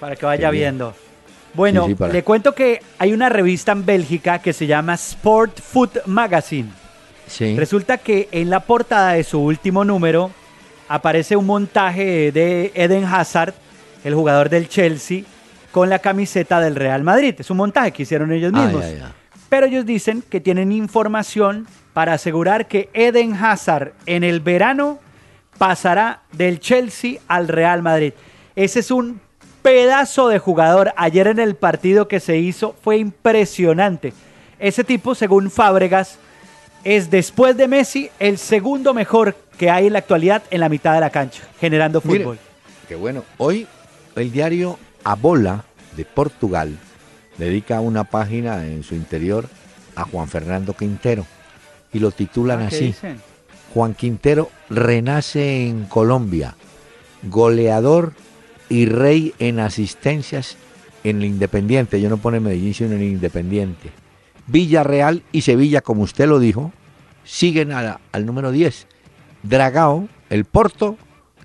Para que vaya viendo. Bueno, le cuento que hay una revista en Bélgica que se llama Sport Food Magazine. Sí. Resulta que en la portada de su último número aparece un montaje de Eden Hazard, el jugador del Chelsea, con la camiseta del Real Madrid. Es un montaje que hicieron ellos mismos. Pero ellos dicen que tienen información para asegurar que Eden Hazard en el verano pasará del Chelsea al Real Madrid. Ese es un pedazo de jugador. Ayer en el partido que se hizo fue impresionante. Ese tipo, según Fábregas, es después de Messi el segundo mejor que hay en la actualidad en la mitad de la cancha, generando fútbol. qué bueno. Hoy el diario Abola de Portugal dedica una página en su interior a Juan Fernando Quintero y lo titulan ah, así. Juan Quintero renace en Colombia, goleador y rey en asistencias en el Independiente. Yo no pone Medellín, sino en el Independiente. Villarreal y Sevilla, como usted lo dijo, siguen al número 10. Dragao, el Porto,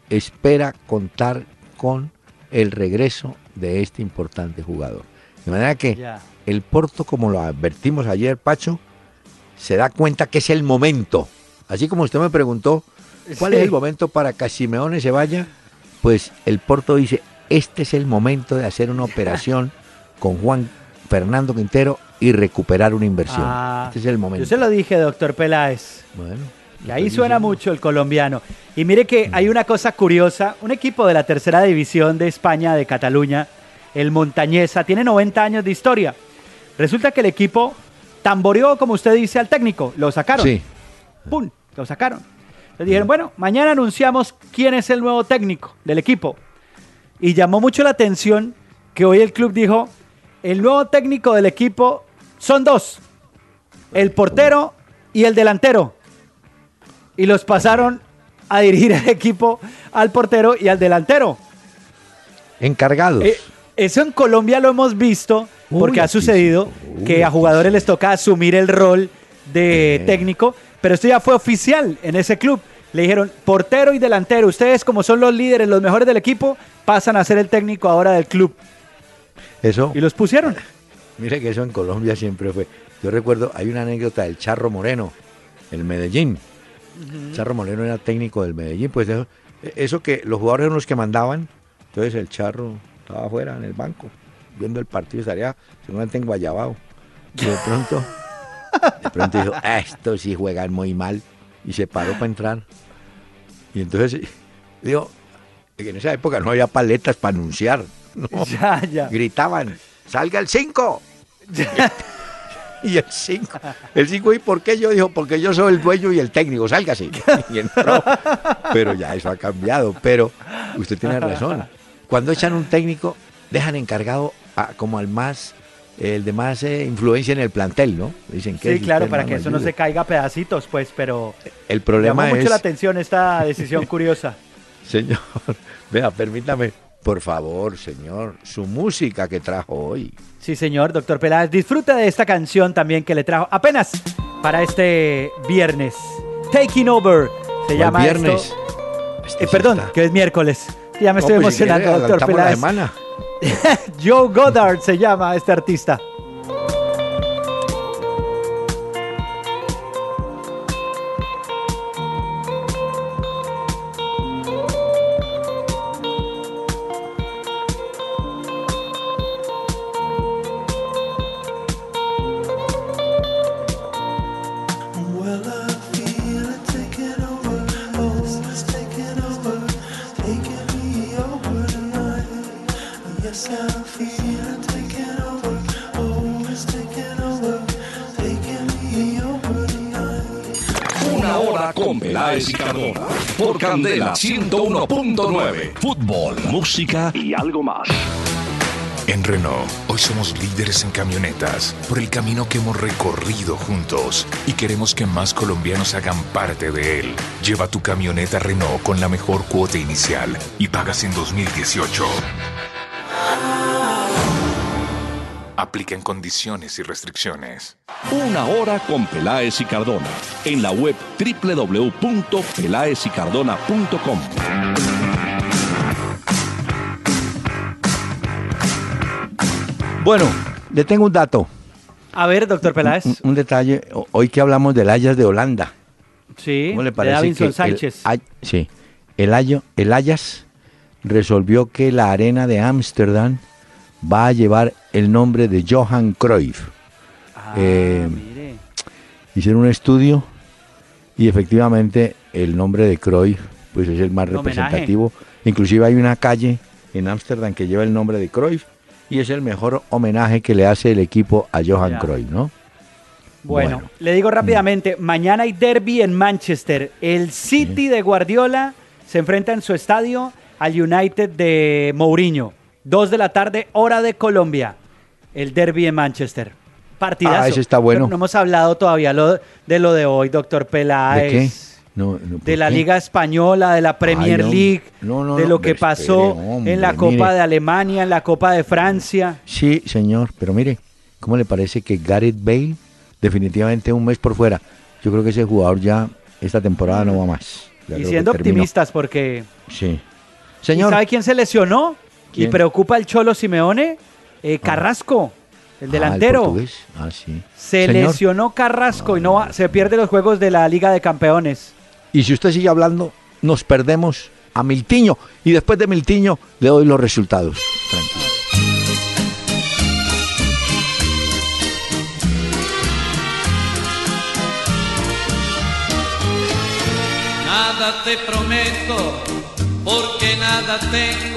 espera contar con el regreso de este importante jugador. De manera que el Porto, como lo advertimos ayer, Pacho, se da cuenta que es el momento. Así como usted me preguntó, ¿cuál es el momento para que Simeone se vaya? Pues el Porto dice, este es el momento de hacer una [LAUGHS] operación con Juan Fernando Quintero y recuperar una inversión. Ah, este es el momento. Yo se lo dije, doctor Peláez. Bueno. Y ahí suena mucho el colombiano. Y mire que hay una cosa curiosa, un equipo de la tercera división de España, de Cataluña, el Montañesa, tiene 90 años de historia. Resulta que el equipo tamboreó, como usted dice, al técnico. Lo sacaron. Sí. ¡Pum! Lo sacaron. Le dijeron, bueno, mañana anunciamos quién es el nuevo técnico del equipo. Y llamó mucho la atención que hoy el club dijo, el nuevo técnico del equipo son dos. El portero y el delantero. Y los pasaron a dirigir el equipo al portero y al delantero. Encargados. Eh, eso en Colombia lo hemos visto porque Uy, ha sucedido uy, que a jugadores les toca asumir el rol de Eh. técnico, pero esto ya fue oficial en ese club. Le dijeron, portero y delantero, ustedes como son los líderes, los mejores del equipo, pasan a ser el técnico ahora del club. Eso, Y los pusieron. [LAUGHS] mire que eso en Colombia siempre fue. Yo recuerdo, hay una anécdota del Charro Moreno, el Medellín. Charro Moreno era técnico del Medellín, pues eso, eso que los jugadores eran los que mandaban, entonces el Charro estaba afuera en el banco, viendo el partido, estaría seguramente en Guayabao. Y de pronto, de pronto dijo, "Ah, estos sí juegan muy mal, y se paró para entrar. Y entonces, [LAUGHS] digo, en esa época no había paletas para anunciar, ¿no? Ya, ya. gritaban, salga el 5. Y el 5, el 5, ¿y por qué yo? Dijo, porque yo soy el dueño y el técnico, sálgase. [LAUGHS] Y entró. Pero ya eso ha cambiado, pero usted tiene razón. Cuando echan un técnico, dejan encargado a- como al más, el de más eh, influencia en el plantel, ¿no? Dicen que Sí, claro, para que eso no se caiga a pedacitos, pues, pero El problema llamó mucho es, la atención esta decisión curiosa. [LAUGHS] señor, vea, permítame, por favor, señor, su música que trajo hoy. Sí, señor, doctor Peláez. Disfruta de esta canción también que le trajo apenas para este viernes. Taking Over se ¿Cuál llama viernes? esto. Este Eh, perdón, que es miércoles. Ya me No, estoy pues, si quiere, emocionando, doctor la Peláez. semana. [LAUGHS] Joe Goddard se llama este artista. Candela 101.9. Fútbol, música y algo más. En Renault, hoy somos líderes en camionetas por el camino que hemos recorrido juntos y queremos que más colombianos hagan parte de él. Lleva tu camioneta Renault con la mejor cuota inicial y pagas en 2018. Aplica en condiciones y restricciones. Una hora con Peláez y Cardona. En la web www.peláezycardona.com. Bueno, le tengo un dato, A ver, doctor Peláez. un, un detalle. Hoy que hablamos del Ajax de Holanda, Sí, ¿cómo le de parece Davinson que Sánchez. El, sí, el, Ayo- el Ajax resolvió que la arena de Ámsterdam va a llevar el nombre de Johan Cruyff. Ah, eh, mire. Hicieron un estudio y efectivamente el nombre de Cruyff pues es el más homenaje. representativo. Inclusive hay una calle en Ámsterdam que lleva el nombre de Cruyff y es el mejor homenaje que le hace el equipo a Johan Ya. Cruyff, ¿no? Bueno, Bueno. le digo rápidamente, mañana hay derby en Manchester. El City de Guardiola se enfrenta en su estadio al United de Mourinho. Dos de la tarde, hora de Colombia. El derby en Manchester. Partidazo. Ah, ese está bueno. Pero no hemos hablado todavía lo- de lo de hoy, doctor ¿De Peláez. qué? No, no, ¿por De la qué? Liga Española, de la Premier no. League, No, no, de lo que pasó espere, hombre, en la Copa mire. de Alemania, en la Copa de Francia. Sí, señor, pero mire, ¿cómo le parece que Gareth Bale definitivamente un mes por fuera? Yo creo que ese jugador ya esta temporada no va más. Ya y siendo optimistas porque Sí. ¿Y Señor, sabe quién se lesionó? ¿Quién? Y preocupa el Cholo Simeone. Eh, Carrasco, el ah, el delantero. Ah, sí. se Señor, lesionó Carrasco y no va- se pierde los juegos de la Liga de Campeones. Y si usted sigue hablando, nos perdemos a Miltiño. Y después de Miltiño le doy los resultados. Tranquilo. Nada te prometo, porque nada tengo.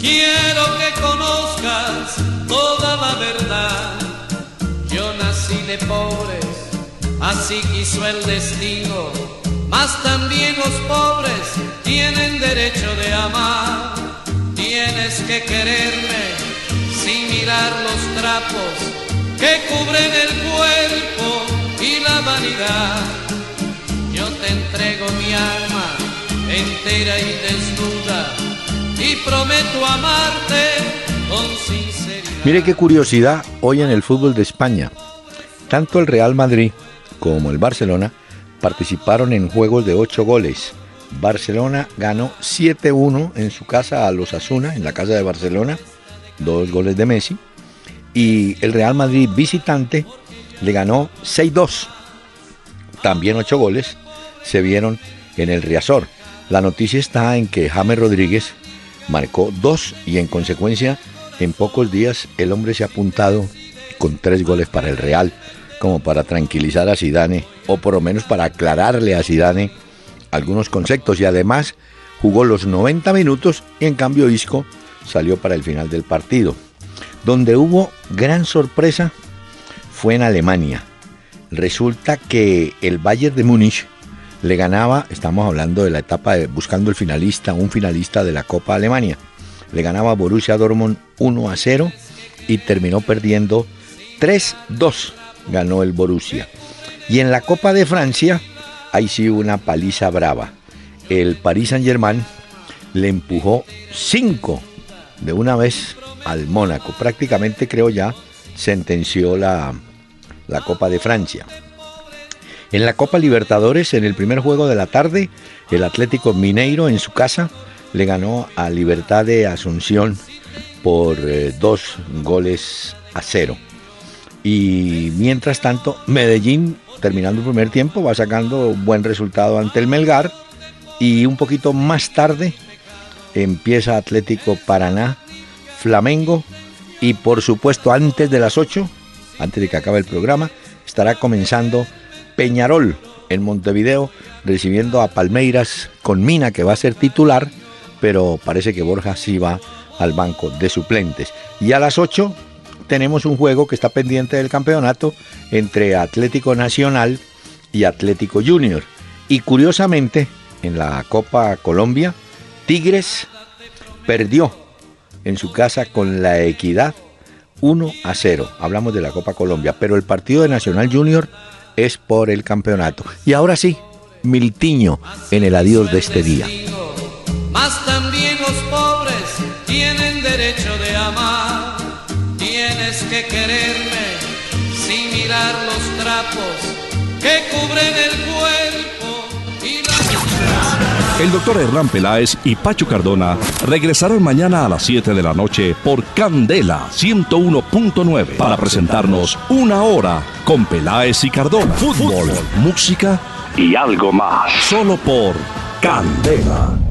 Quiero que conozcas toda la verdad. Yo nací de pobres, así quiso el destino. Mas también los pobres tienen derecho de amar. Tienes que quererme sin mirar los trapos que cubren el cuerpo y la vanidad. Yo te entrego mi alma entera y desnuda y prometo amarte con sinceridad. Mire qué curiosidad hoy en el fútbol de España. Tanto el Real Madrid como el Barcelona participaron en juegos de 8 goles. Barcelona ganó 7-1 en su casa a los Asuna, en la casa de Barcelona, dos goles de Messi. Y el Real Madrid visitante le ganó 6-2, también 8 goles, se vieron en el Riazor. La noticia está en que James Rodríguez marcó 2 y en consecuencia en pocos días el hombre se ha apuntado con 3 goles para el Real, como para tranquilizar a Zidane o por lo menos para aclararle a Zidane algunos conceptos y además jugó los 90 minutos y en cambio Isco salió para el final del partido. Donde hubo gran sorpresa fue en Alemania. Resulta que el Bayern de Múnich le ganaba, estamos hablando de la etapa de buscando el finalista, un finalista de la Copa Alemania. Le ganaba Borussia Dortmund 1 a 0 y terminó perdiendo 3-2. Ganó el Borussia. Y en la Copa de Francia, ahí sí una paliza brava. El Paris Saint-Germain le empujó 5 de una vez al Mónaco. Prácticamente creo ya sentenció la, la Copa de Francia. En la Copa Libertadores, en el primer juego de la tarde, el Atlético Mineiro en su casa le ganó a Libertad de Asunción por eh, dos goles a cero. Y mientras tanto, Medellín, terminando el primer tiempo, va sacando buen resultado ante el Melgar. Y un poquito más tarde empieza Atlético Paraná, Flamengo. Y por supuesto, antes de las 8, antes de que acabe el programa, estará comenzando Peñarol en Montevideo, recibiendo a Palmeiras con Mina, que va a ser titular, pero parece que Borja sí va al banco de suplentes. Y a las 8 tenemos un juego que está pendiente del campeonato entre Atlético Nacional y Atlético Junior. Y curiosamente, en la Copa Colombia, Tigres perdió en su casa con la Equidad 1 a 0. Hablamos de la Copa Colombia, pero el partido de Nacional Junior es por el campeonato. Y ahora sí, Miltiño en el adiós de este día. Más también los pobres tienen derecho de amar. Tienes que quererme sin mirar los trapos que cubren el. El doctor Hernán Peláez y Pacho Cardona regresarán mañana a las 7 de la noche por Candela 101.9 para presentarnos una hora con Peláez y Cardona. Fútbol, música y algo más. Solo por Candela.